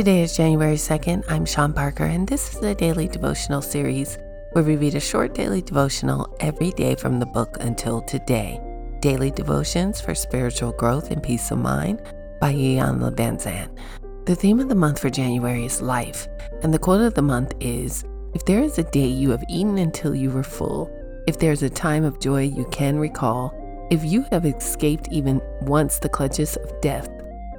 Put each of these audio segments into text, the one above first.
Today is January 2nd. I'm Shawn Parker, and this is a daily devotional series where we read a short daily devotional every day from the book until today. Daily Devotions for Spiritual Growth and Peace of Mind by Iyanla Vanzant. The theme of the month for January is life, and the quote of the month is If there is a day you have eaten until you were full, if there's a time of joy you can recall, if you have escaped even once the clutches of death,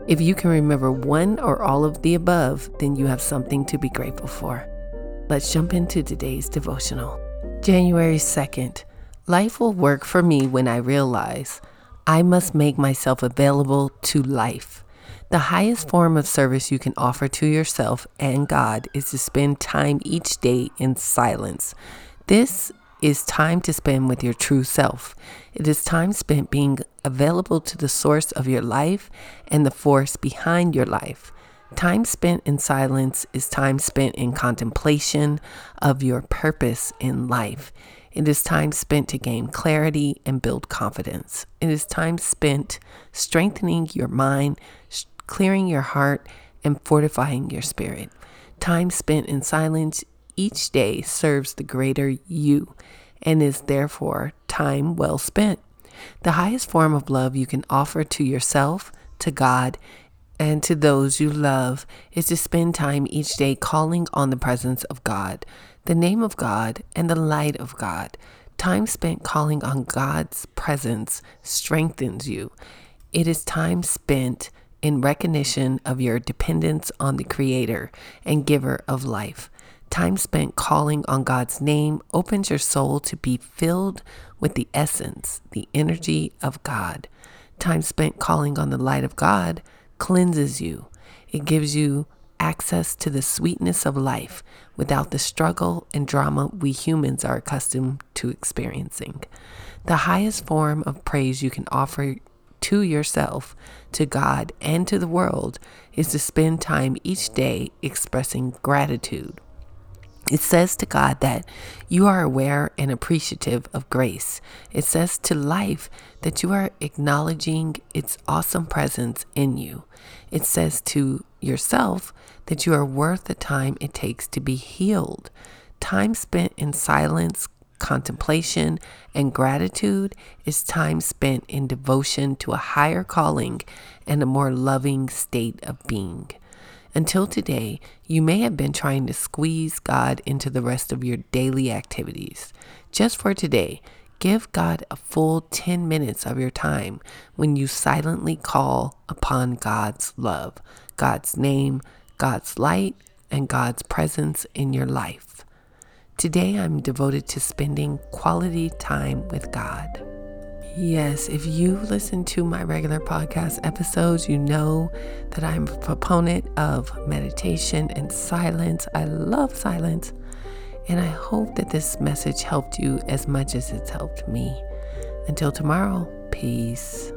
if you can remember one or all of the above, then you have something to be grateful for. Let's jump into today's devotional. January 2nd. Life will work for me when I realize I must make myself available to life. The highest form of service you can offer to yourself and God is to spend time each day in silence. This is time to spend with your true self. It is time spent being available to the source of your life and the force behind your life. Time spent in silence is time spent in contemplation of your purpose in life. It is time spent to gain clarity and build confidence. It is time spent strengthening your mind, clearing your heart, and fortifying your spirit. Time spent in silence each day serves the greater you and is therefore time well spent. The highest form of love you can offer to yourself, to God, and to those you love is to spend time each day calling on the presence of God, the name of God, and the light of God. Time spent calling on God's presence strengthens you. It is time spent in recognition of your dependence on the Creator and Giver of life. Time spent calling on God's name opens your soul to be filled with the essence, the energy of God. Time spent calling on the light of God cleanses you. It gives you access to the sweetness of life without the struggle and drama we humans are accustomed to experiencing. The highest form of praise you can offer to yourself, to God, and to the world is to spend time each day expressing gratitude it says to God that you are aware and appreciative of grace. It says to life that you are acknowledging its awesome presence in you. It says to yourself that you are worth the time it takes to be healed. Time spent in silence, contemplation, and gratitude is time spent in devotion to a higher calling and a more loving state of being. Until today, you may have been trying to squeeze God into the rest of your daily activities. Just for today, give God a full 10 minutes of your time when you silently call upon God's love, God's name, God's light, and God's presence in your life. Today, I'm devoted to spending quality time with God. Yes, if you listen to my regular podcast episodes, you know that I'm a proponent of meditation and silence. I love silence. And I hope that this message helped you as much as it's helped me. Until tomorrow, peace.